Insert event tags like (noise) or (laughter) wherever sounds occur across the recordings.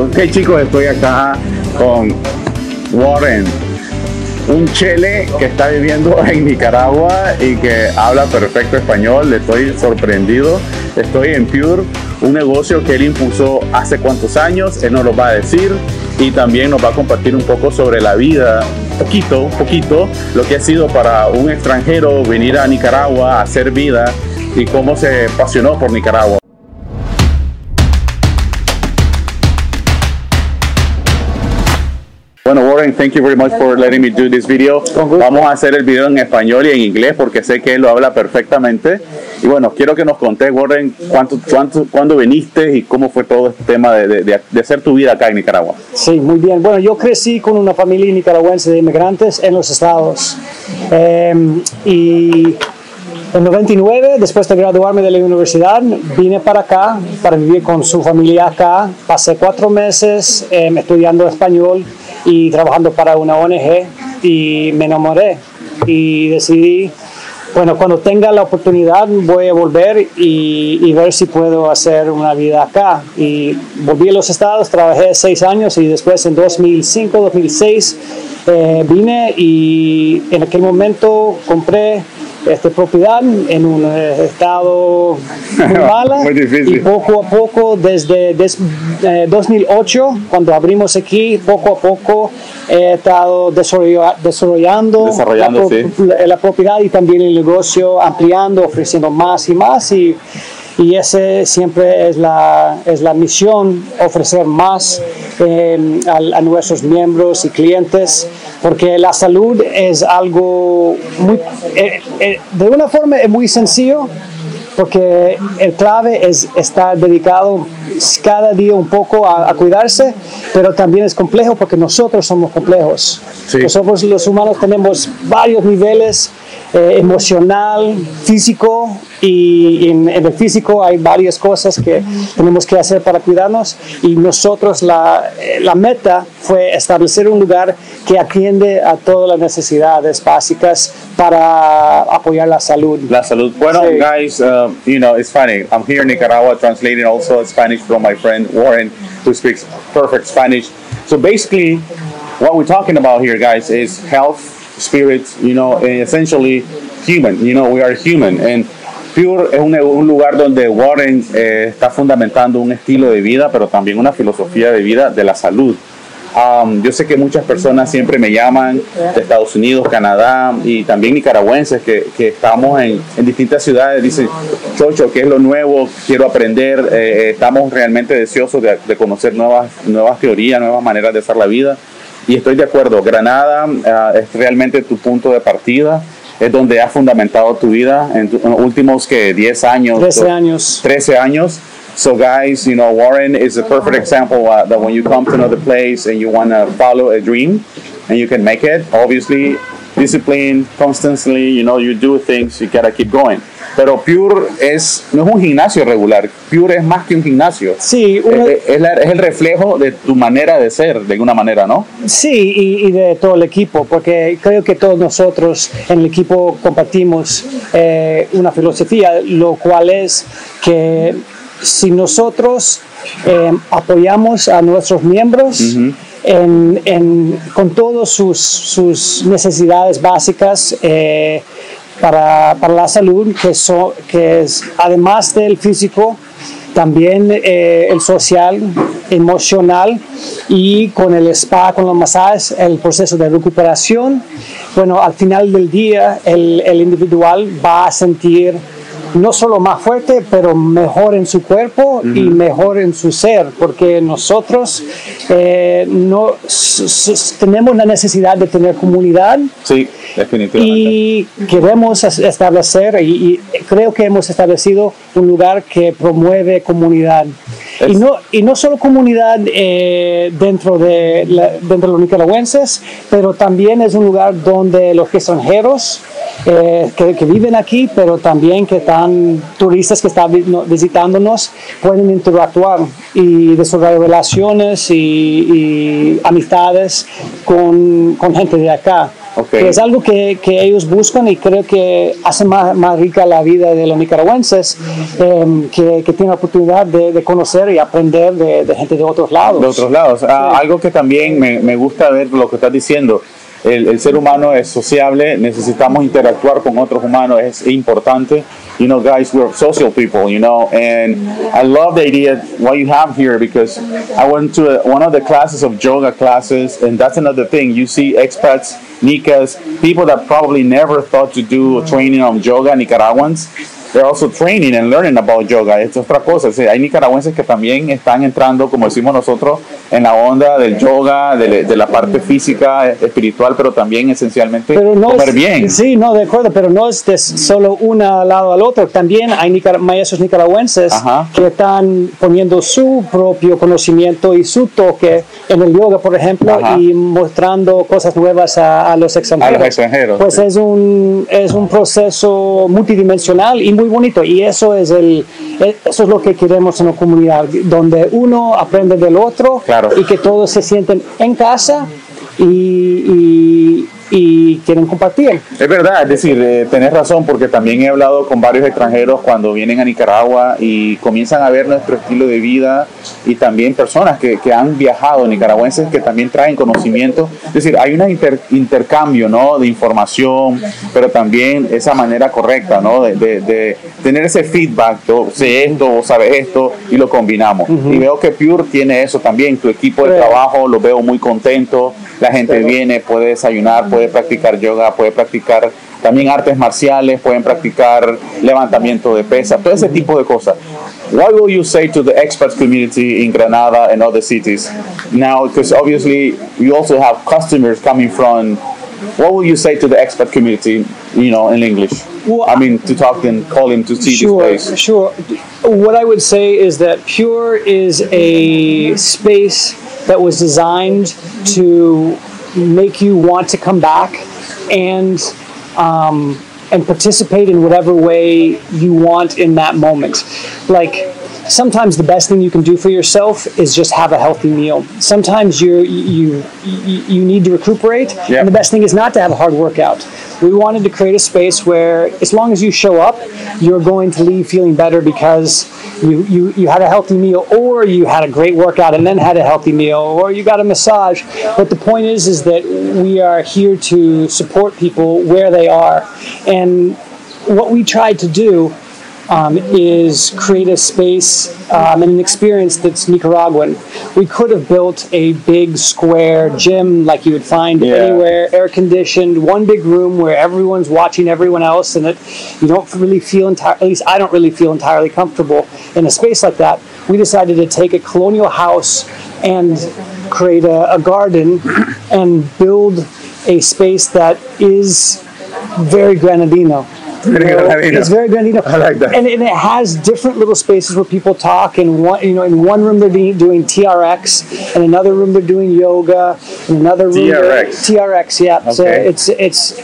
Ok chicos, estoy acá con Warren, un chele que está viviendo (laughs) en Nicaragua y que habla perfecto español. Le estoy sorprendido. Estoy en Pure, un negocio que él impuso hace cuántos años. Él nos lo va a decir y también nos va a compartir un poco sobre la vida, poquito, poquito, lo que ha sido para un extranjero venir a Nicaragua a hacer vida y cómo se apasionó por Nicaragua. Thank you very much for letting me do this video. Vamos a hacer el video en español y en inglés porque sé que él lo habla perfectamente. Y bueno, quiero que nos contés, Warren, cuánto, cuánto, cuándo viniste y cómo fue todo este tema de, de, de, hacer tu vida acá en Nicaragua. Sí, muy bien. Bueno, yo crecí con una familia nicaragüense de inmigrantes en los estados. Eh, y en 99, después de graduarme de la universidad, vine para acá para vivir con su familia acá. Pasé cuatro meses eh, estudiando español y trabajando para una ONG y me enamoré y decidí, bueno, cuando tenga la oportunidad voy a volver y, y, ver si puedo hacer una vida acá. Y volví a los Estados, trabajé seis años y después en 2005, 2006 eh, vine y en aquel momento compré esta propiedad en un eh, estado muy (laughs) mala muy difícil. y poco a poco desde des, eh, 2008 cuando abrimos aquí poco a poco he estado desarrollando, desarrollando la, sí. la, la, propiedad y también el negocio ampliando ofreciendo más y más y y ese siempre es la, es la misión, ofrecer más eh, a, a, nuestros miembros y clientes, porque la salud es algo muy, eh, eh, de una forma es muy sencillo, porque el clave es estar dedicado cada día un poco a, a, cuidarse, pero también es complejo porque nosotros somos complejos. Sí. Nosotros los humanos tenemos varios niveles eh, emocional, físico y en, en, el físico hay varias cosas que tenemos que hacer para cuidarnos y nosotros la, la meta fue establecer un lugar que atiende a todas las necesidades básicas para apoyar la salud. La salud. Bueno, sí. guys, uh, you know, it's funny. I'm here in Nicaragua translating also Spanish from my friend Warren, who speaks perfect Spanish. So basically, what we're talking about here, guys, is health spirit, you know, essentially human. You know, we are human. And Pure es un, un lugar donde Warren eh, está fundamentando un estilo de vida, pero también una filosofía de vida de la salud. Um, yo sé que muchas personas siempre me llaman de Estados Unidos, Canadá y también nicaragüenses que, que estamos en, en, distintas ciudades. Dicen, Chocho, ¿qué es lo nuevo? Quiero aprender. Eh, estamos realmente deseosos de, de conocer nuevas, nuevas teorías, nuevas maneras de hacer la vida. Y estoy de acuerdo, Granada uh, es realmente tu punto de partida, es donde has fundamentado tu vida en, tu, en los últimos que 10 años. 13 años. 13 años. So guys, you know, Warren is a perfect example uh, that when you come to another place and you want to follow a dream and you can make it, obviously discipline, constantly, you know, you do things, you gotta keep going. Pero Pure es, no es un gimnasio regular, Pure es más que un gimnasio. Sí, una... es, es, la, es, el reflejo de tu manera de ser, de alguna manera, ¿no? Sí, y, y, de todo el equipo, porque creo que todos nosotros en el equipo compartimos eh, una filosofía, lo cual es que si nosotros eh, apoyamos a nuestros miembros, uh -huh. En, en, con todas sus, sus, necesidades básicas eh, para, para, la salud, que, so, que, es además del físico, también eh, el social, emocional y con el spa, con los masajes, el proceso de recuperación. Bueno, al final del día el, el individual va a sentir no solo más fuerte, pero mejor en su cuerpo uh -huh. y mejor en su ser, porque nosotros eh, no tenemos la necesidad de tener comunidad. Sí, definitivamente. Y queremos establecer, y, y creo que hemos establecido un lugar que promueve comunidad. Y no, y no solo comunidad eh, dentro, de la, dentro de los nicaragüenses, pero también es un lugar donde los extranjeros eh, que, que, viven aquí, pero también que están turistas que están visitándonos, pueden interactuar y desarrollar relaciones y, y amistades con, con, gente de acá. Que es algo que, que ellos buscan y creo que hace más, más rica la vida de los nicaragüenses eh, que, que tienen la oportunidad de, de conocer y aprender de, de gente de otros lados. de otros lados. Ah, algo que también me, me gusta ver lo que estás diciendo. El, el ser humano es sociable, necesitamos interactuar con otros humanos, es importante. You know, guys, we're social people, you know, and I love the idea what you have here because I went to a, one of the classes of yoga classes, and that's another thing. You see expats, Nicas, people that probably never thought to do training on yoga, Nicaraguans. They're also training and learning about yoga. Es otra cosa. Sí, hay nicaragüenses que también están entrando, como decimos nosotros, en la onda del yoga, de, de la parte física, espiritual, pero también esencialmente pero no comer es, bien. Sí, no, de acuerdo, pero no es de solo una al lado al otro. También hay nicar maestros nicaragüenses Ajá. que están poniendo su propio conocimiento y su toque en el yoga, por ejemplo, Ajá. y mostrando cosas nuevas a, a los extranjeros. A los extranjeros, Pues sí. es un, es un proceso multidimensional y muy bonito. Y eso es, el, eso es lo que queremos en una comunidad, donde uno aprende del otro Claro. y que todos se sienten en casa y, y, y quieren compartir. Es verdad, es decir, eh, tenés razón porque también he hablado con varios extranjeros cuando vienen a Nicaragua y comienzan a ver nuestro estilo de vida y también personas que, que han viajado, nicaragüenses que también traen conocimiento. Es decir, hay un intercambio ¿no? de información, pero también esa manera correcta ¿no? de, de- de tener ese feedback, yo sé esto, vos sabes esto y lo combinamos. Y veo que Pure tiene eso también, tu equipo de trabajo lo veo muy contento, la gente viene, puede desayunar, puede practicar yoga, puede practicar también artes marciales, pueden practicar levantamiento de pesas, todo ese tipo de cosas. What will you say to the expat community in Granada and other cities now? Because obviously you also have customers coming from. What will you say to the expat community, you know, in English? Well, I mean, to talk and call him to see Sure, this place. sure. What I would say is that Pure is a space that was designed to make you want to come back and um, and participate in whatever way you want in that moment. Like sometimes the best thing you can do for yourself is just have a healthy meal. Sometimes you you you need to recuperate, and the best thing is not to have a hard workout. We wanted to create a space where, as long as you show up, you're going to leave feeling better because you, you, you had a healthy meal, or you had a great workout and then had a healthy meal, or you got a massage. But the point is, is that we are here to support people where they are, and what we tried to do um, is create a space um, and an experience that's Nicaraguan. We could have built a big square gym like you would find Yeah. anywhere, air conditioned, one big room where everyone's watching everyone else, and that you don't really feel entire. At least I don't really feel entirely comfortable in a space like that. We decided to take a colonial house and create a, a garden and build a space that is very Granadino. It's very Granadino. I like that. And, and it has different little spaces where people talk. And one, you know, in one room they're doing TRX, in another room they're doing yoga, in another room TRX. TRX, yeah. So it's it's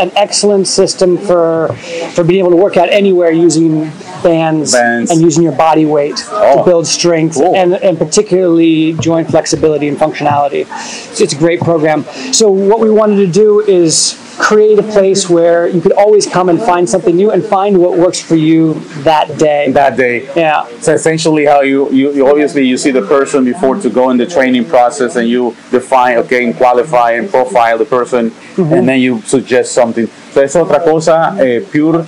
an excellent system for for being able to work out anywhere using bands, Bands. and using your body weight Oh, to build strength cool. and and particularly joint flexibility and functionality. So it's a great program. So what we wanted to do is create a place where you could always come and find something new and find what works for you that day. That day. Yeah. So essentially, how you, you, you obviously you see the person before to go in the training process, and you define, okay, and qualify and profile the person, and then you suggest something. So es otra cosa eh, pure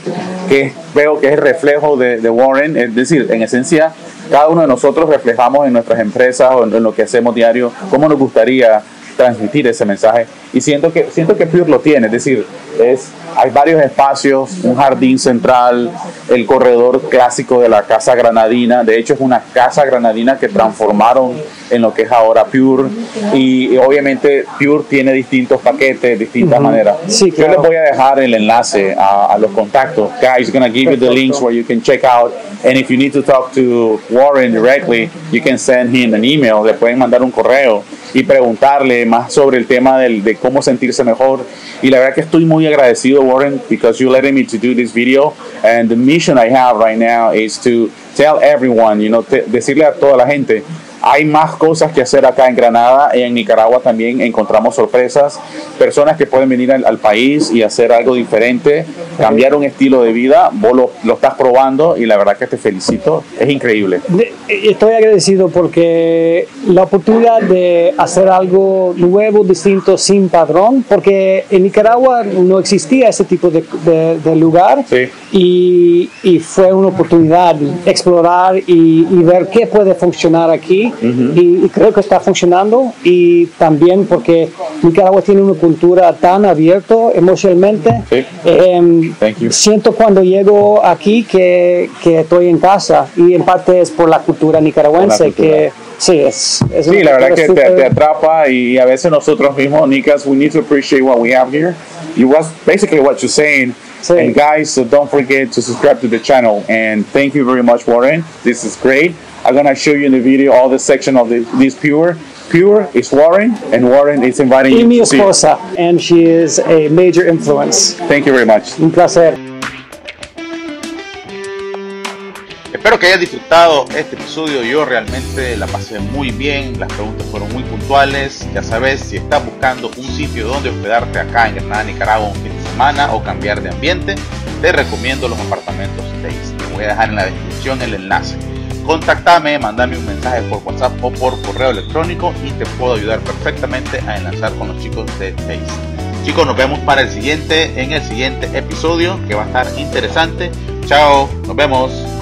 que veo que es el reflejo de, de Warren, es decir, en esencia, cada uno de nosotros reflejamos en nuestras empresas o en, en lo que hacemos diario cómo nos gustaría transmitir ese mensaje. Y siento que siento que Pure lo tiene, es decir, es hay varios espacios, un jardín central, el corredor clásico de la casa granadina, de hecho es una casa granadina que transformaron en lo que es ahora Pure. Y, y obviamente Pure tiene distintos paquetes, distintas maneras. Sí, Yo claro. les voy a dejar el enlace a, a los contactos. Guys, gonna give you the links where you can check out. And if you need to talk to Warren directly, you can send him an email, le pueden mandar un correo y preguntarle más sobre el tema del, de cómo sentirse mejor. Y la verdad que estoy muy agradecido, Warren, because you letting me to do this video. And the mission I have right now is to tell everyone, you know, decirle a toda la gente, hay más cosas que hacer acá en Granada. En Nicaragua también encontramos sorpresas, personas que pueden venir al, al país y hacer algo diferente, cambiar un estilo de vida. Vos lo, lo estás probando y la verdad que te felicito. Es increíble. De- Estoy agradecido porque la oportunidad de hacer algo nuevo, distinto, sin padrón, porque en Nicaragua no existía ese tipo de, de- de lugar Sí. y, y fue una oportunidad explorar y, y ver qué puede funcionar aquí y, y creo que está funcionando y también porque Nicaragua tiene una cultura tan abierta emocionalmente. Sí. Thank you. siento cuando llego aquí que, que estoy en casa y en parte es por la cultura nicaragüense la cultura. que sí es, es Sí, la verdad que te, te atrapa y a veces nosotros mismos, Nicas, we need to appreciate what we have here. You was basically what you're saying. Sí. And guys, so don't forget to subscribe to the channel. And thank you very much, Warren. This is great. I'm gonna show you in the video all the section of the, this pure. Pure is Warren, and Warren is inviting y you mi to see. esposa and she is a major influence Thank you very much. un placer Espero que hayas disfrutado este episodio. Yo realmente la pasé muy bien. Las preguntas fueron muy puntuales. Ya sabes, si estás buscando un sitio donde hospedarte acá en Granada, Nicaragua, un fin de semana o cambiar de ambiente, te recomiendo los apartamentos Taste. Te voy a dejar en la descripción el enlace. Contactame, mandame un mensaje por WhatsApp o por correo electrónico y te puedo ayudar perfectamente a enlazar con los chicos de Taste. Chicos, nos vemos para el siguiente, en el siguiente episodio que va a estar interesante. Chao, nos vemos.